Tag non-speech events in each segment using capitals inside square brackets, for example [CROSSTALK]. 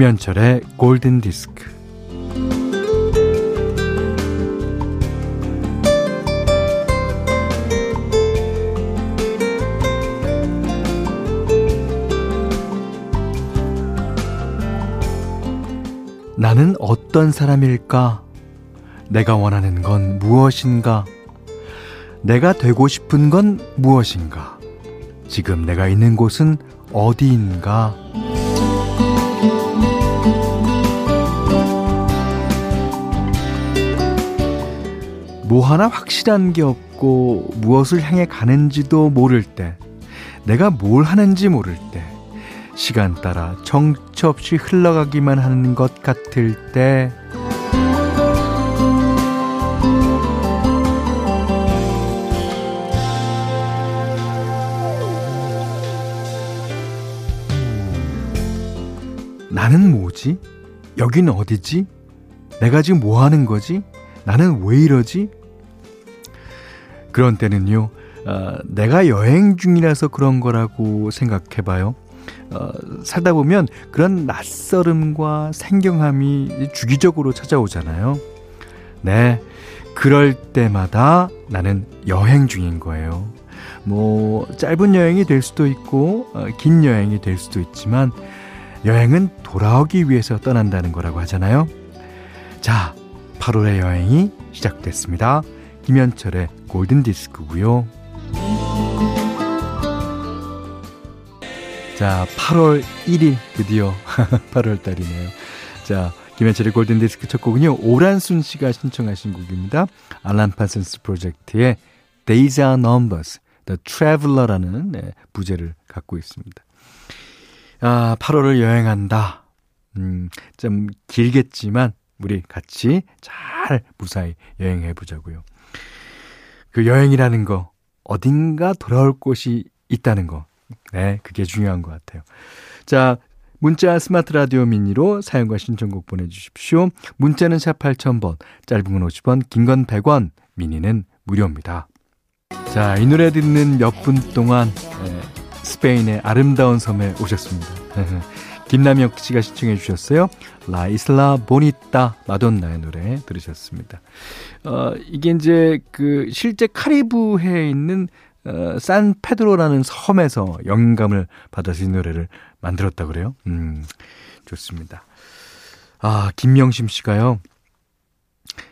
김현철의 골든 디스크. 나는 어떤 사람일까? 내가 원하는 건 무엇인가? 내가 되고 싶은 건 무엇인가? 지금 내가 있는 곳은 어디인가? 뭐 하나 확실한 게 없고 무엇을 향해 가는지도 모를 때, 내가 뭘 하는지 모를 때, 시간 따라 정처 없이 흘러가기만 하는 것 같을 때, 나는 뭐지? 여긴 어디지? 내가 지금 뭐 하는 거지? 나는 왜 이러지? 그런 때는요, 어, 내가 여행 중이라서 그런 거라고 생각해 봐요. 어, 살다 보면 그런 낯설음과 생경함이 주기적으로 찾아오잖아요. 네. 그럴 때마다 나는 여행 중인 거예요. 뭐, 짧은 여행이 될 수도 있고, 어, 긴 여행이 될 수도 있지만, 여행은 돌아오기 위해서 떠난다는 거라고 하잖아요. 자, 8월의 여행이 시작됐습니다. 김현철의 골든 디스크고요. 자, 8월 1일 드디어 [LAUGHS] 8월 달이네요. 자, 김현철의 골든 디스크 첫 곡은요. 오란순 씨가 신청하신 곡입니다. 알란 파슨스 프로젝트의 Days Are Numbers, The Traveler라는 네, 부제를 갖고 있습니다. 아, 8월을 여행한다. 음, 좀 길겠지만 우리 같이 잘 무사히 여행해 보자고요. 그 여행이라는 거 어딘가 돌아올 곳이 있다는 거. 네, 그게 중요한 것 같아요. 자, 문자 스마트 라디오 미니로 사용과 신청곡 보내주십시오. 문자는 샵 8000번, 짧은 건 50원, 긴 건 100원, 미니는 무료입니다. 자, 이 노래 듣는 몇 분 동안 네, 스페인의 아름다운 섬에 오셨습니다. [LAUGHS] 김남혁 씨가 시청해 주셨어요. 라 이슬라 보니따 마돈나의 노래 들으셨습니다. 어, 이게 이제 그 실제 카리브해에 있는 어, 산 페드로라는 섬에서 영감을 받아서 이 노래를 만들었다 그래요. 음, 좋습니다. 아, 김명심 씨가요.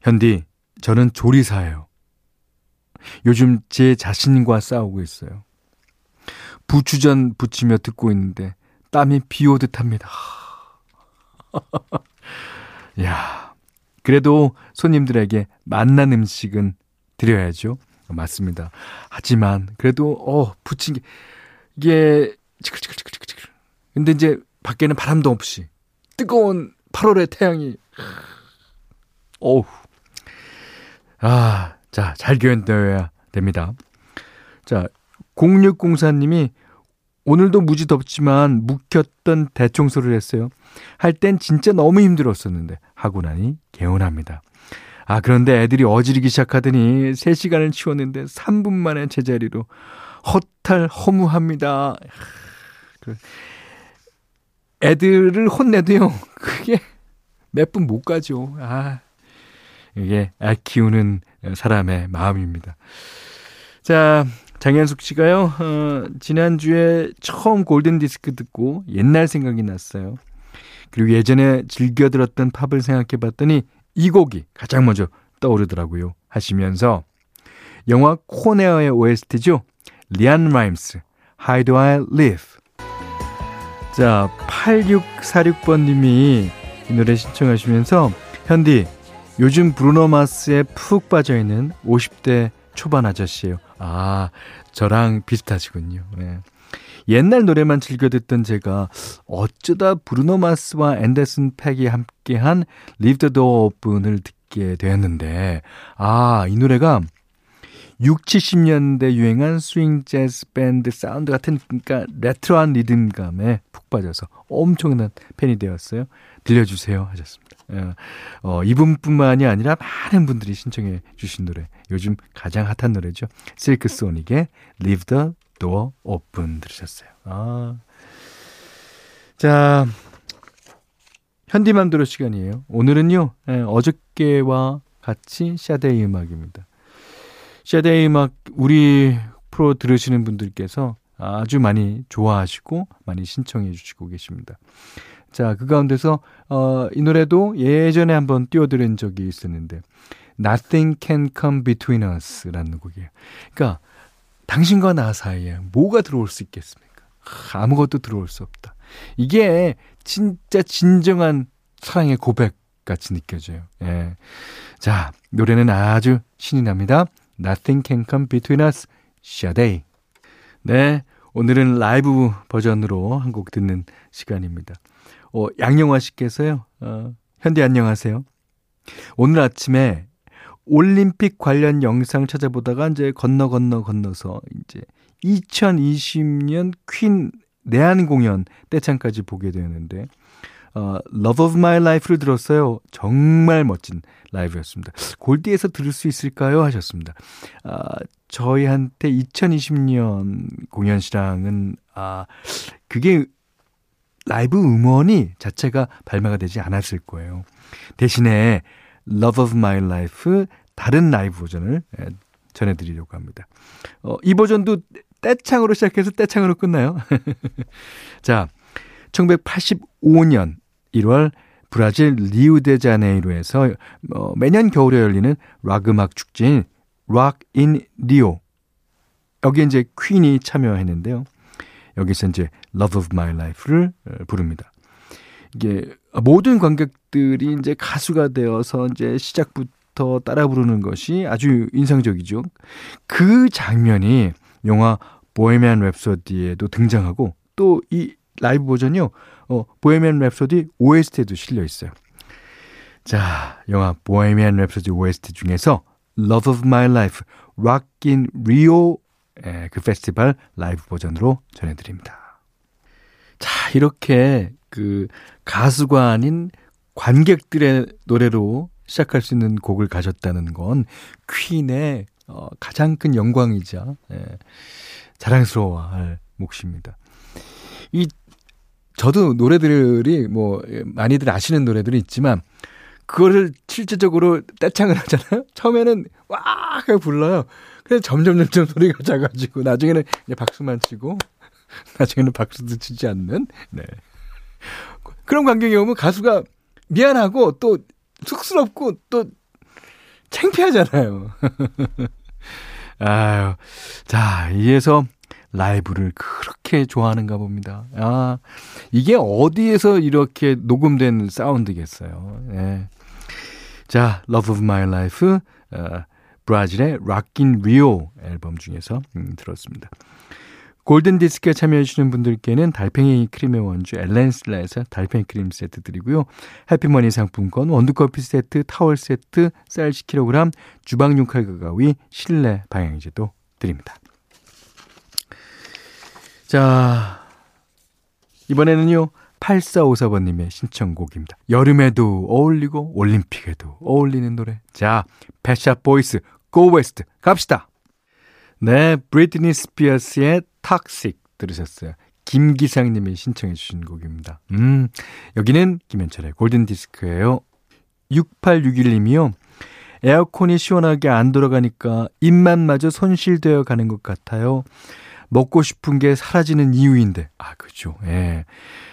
현디, 저는 조리사예요. 요즘 제 자신과 싸우고 있어요. 부추전 부치며 듣고 있는데 땀이 비 오듯 합니다. [LAUGHS] 야, 그래도 손님들에게 맛난 음식은 드려야죠. 맞습니다. 하지만 그래도 어게 이게 치글치글치글치글. 근데 이제 밖에는 바람도 없이 뜨거운 8월의 태양이 어우. 아, 자, 잘 견뎌야 됩니다. 자, 0604님이 오늘도 무지 덥지만 묵혔던 대청소를 했어요. 할 땐 진짜 너무 힘들었었는데 하고 나니 개운합니다. 아, 그런데 애들이 어지르기 시작하더니 3시간을 치웠는데 3분 만에 제자리로 허탈 허무합니다. 애들을 혼내도요, [LAUGHS] 그게 몇 분 못 가죠. 아, 이게 애 키우는 사람의 마음입니다. 자, 장현숙 씨가요, 어, 지난주에 처음 골든 디스크 듣고 옛날 생각이 났어요. 그리고 예전에 즐겨 들었던 팝을 생각해 봤더니 이 곡이 가장 먼저 떠오르더라고요. 하시면서 영화 코네어의 OST죠. 리안 라임스, How Do I Live. 자, 8646번 님이 이 노래 신청하시면서 현디, 요즘 브루노 마스에 푹 빠져 있는 50대 초반 아저씨예요. 아, 저랑 비슷하시군요. 네. 옛날 노래만 즐겨 듣던 제가 어쩌다 브루노 마스와 앤더슨 팩이 함께한 Leave the Door Open을 듣게 되었는데, 아, 이 노래가 6, 70년대 유행한 스윙 재즈 밴드 사운드 같은 그러니까 레트로한 리듬감에 푹 빠져서 엄청난 팬이 되었어요. 들려주세요 하셨습니다. 예. 어, 이분뿐만이 아니라 많은 분들이 신청해 주신 노래. 요즘 가장 핫한 노래죠. 실크 소닉의 Leave the Door Open 들으셨어요. 아. 자, 현디맘대로 시간이에요. 오늘은요, 예, 어저께와 같이 샤데이 음악입니다. 샤데이 음악 우리 프로 들으시는 분들께서 아주 많이 좋아하시고 많이 신청해 주시고 계십니다. 자, 그 가운데서 어, 이 노래도 예전에 한번 띄워드린 적이 있었는데 Nothing Can Come Between Us라는 곡이에요. 그러니까 당신과 나 사이에 뭐가 들어올 수 있겠습니까? 아무것도 들어올 수 없다. 이게 진짜 진정한 사랑의 고백 같이 느껴져요. 예. 자, 노래는 아주 신이 납니다. Nothing Can Come Between Us, Sade. 네, 오늘은 라이브 버전으로 한 곡 듣는 시간입니다. 어, 양영화 씨께서요, 어, 현대 안녕하세요. 오늘 아침에 올림픽 관련 영상 찾아보다가 이제 건너 건너 건너서 이제 2020년 퀸 내한 공연 때창까지 보게 되었는데 어, Love of My Life를 들었어요. 정말 멋진 라이브였습니다. 골디에서 들을 수 있을까요? 하셨습니다. 아, 저희한테 2020년 공연 시랑은 아, 그게 라이브 음원이 자체가 발매가 되지 않았을 거예요. 대신에 Love of My Life 다른 라이브 버전을 예, 전해드리려고 합니다. 어, 이 버전도 떼창으로 시작해서 떼창으로 끝나요. [LAUGHS] 자, 1985년 1월 브라질 리우데자네이루에서 어, 매년 겨울에 열리는 락 음악 축제인 Rock in Rio. 여기에 이제 퀸이 참여했는데요. 여기서 이제 Love of My Life를 어, 부릅니다. 이게 모든 관객들이 이제 가수가 되어서 이제 시작부터 따라 부르는 것이 아주 인상적이죠. 그 장면이 영화 보헤미안 랩소디에도 등장하고 또 이 라이브 버전이요. 어, 보헤미안 랩소디 OST에도 실려 있어요. 자, 영화 보헤미안 랩소디 OST 중에서 Love of My Life, Rock in Rio 예, 그 페스티벌 라이브 버전으로 전해드립니다. 자, 이렇게 그 가수가 아닌 관객들의 노래로 시작할 수 있는 곡을 가졌다는 건 퀸의 어, 가장 큰 영광이자 예, 자랑스러워할 몫입니다. 이 저도 노래들이 뭐 많이들 아시는 노래들이 있지만 그거를 실질적으로 떼창을 하잖아요. 처음에는 와 하고 불러요. 그래서 점점 점점 소리가 [LAUGHS] 작아지고 나중에는 이제 박수만 치고 [LAUGHS] 나중에는 박수도 치지 않는 네. 그런 광경이 오면 가수가 미안하고 또 쑥스럽고 또 창피하잖아요. [LAUGHS] 아유. 자, 이에서 라이브를 그렇게 좋아하는가 봅니다. 아, 이게 어디에서 이렇게 녹음된 사운드겠어요. 예. 자, Love of My Life, 어, 브라질의 Rockin' Rio 앨범 중에서 음, 들었습니다. 골든 디스크에 참여해주시는 분들께는 달팽이 크림의 원주 엘렌슬라에서 달팽이 크림 세트 드리고요. 해피머니 상품권, 원두커피 세트, 타월 세트, 쌀 10kg, 주방용 칼과 가위, 실내 방향제도 드립니다. 자, 이번에는요. 8454번님의 신청곡입니다. 여름에도 어울리고 올림픽에도 어울리는 노래. 자, Pet Shop Boys, Go West 갑시다. 네, 브리트니 스피어스의 Toxic 들으셨어요. 김기상님이 신청해 주신 곡입니다. 음, 여기는 김현철의 골든디스크예요. 6861님이요. 에어컨이 시원하게 안 돌아가니까 입맛마저 손실되어 가는 것 같아요. 먹고 싶은 게 사라지는 이유인데. 아, 그죠. 예.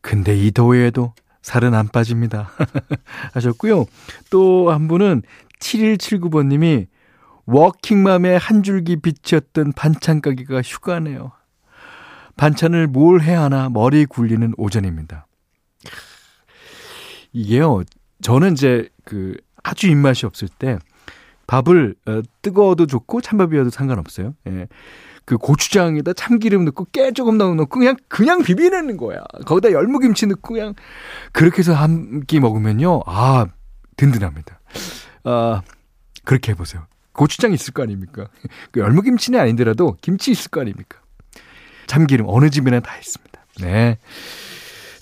근데 이 더위에도 살은 안 빠집니다. [LAUGHS] 하셨고요. 또 한 분은 7179번님이 워킹맘의 한 줄기 빛이었던 반찬 가게가 휴가네요. 반찬을 뭘 해야 하나 머리 굴리는 오전입니다. 이게요, 저는 이제 그 아주 입맛이 없을 때 밥을 어, 뜨거워도 좋고 찬밥이어도 상관없어요. 예. 그 고추장에다 참기름 넣고 깨 조금 넣고 그냥 그냥 비비는 거야. 거기다 열무김치 넣고 그냥 그렇게 해서 한 끼 먹으면요. 아, 든든합니다. 아, 그렇게 해 보세요. 고추장 있을 거 아닙니까? [LAUGHS] 그 열무김치는 아니더라도 김치 있을 거 아닙니까? 참기름 어느 집에나 다 있습니다. 네.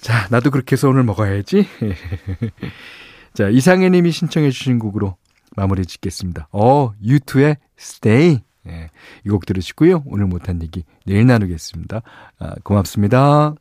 자, 나도 그렇게 해서 오늘 먹어야지. [LAUGHS] 자, 이상해 님이 신청해 주신 곡으로 마무리 짓겠습니다. 어, 유투의 Stay. 예, 이 곡 들으시고요. 오늘 못한 얘기 내일 나누겠습니다. 아, 고맙습니다.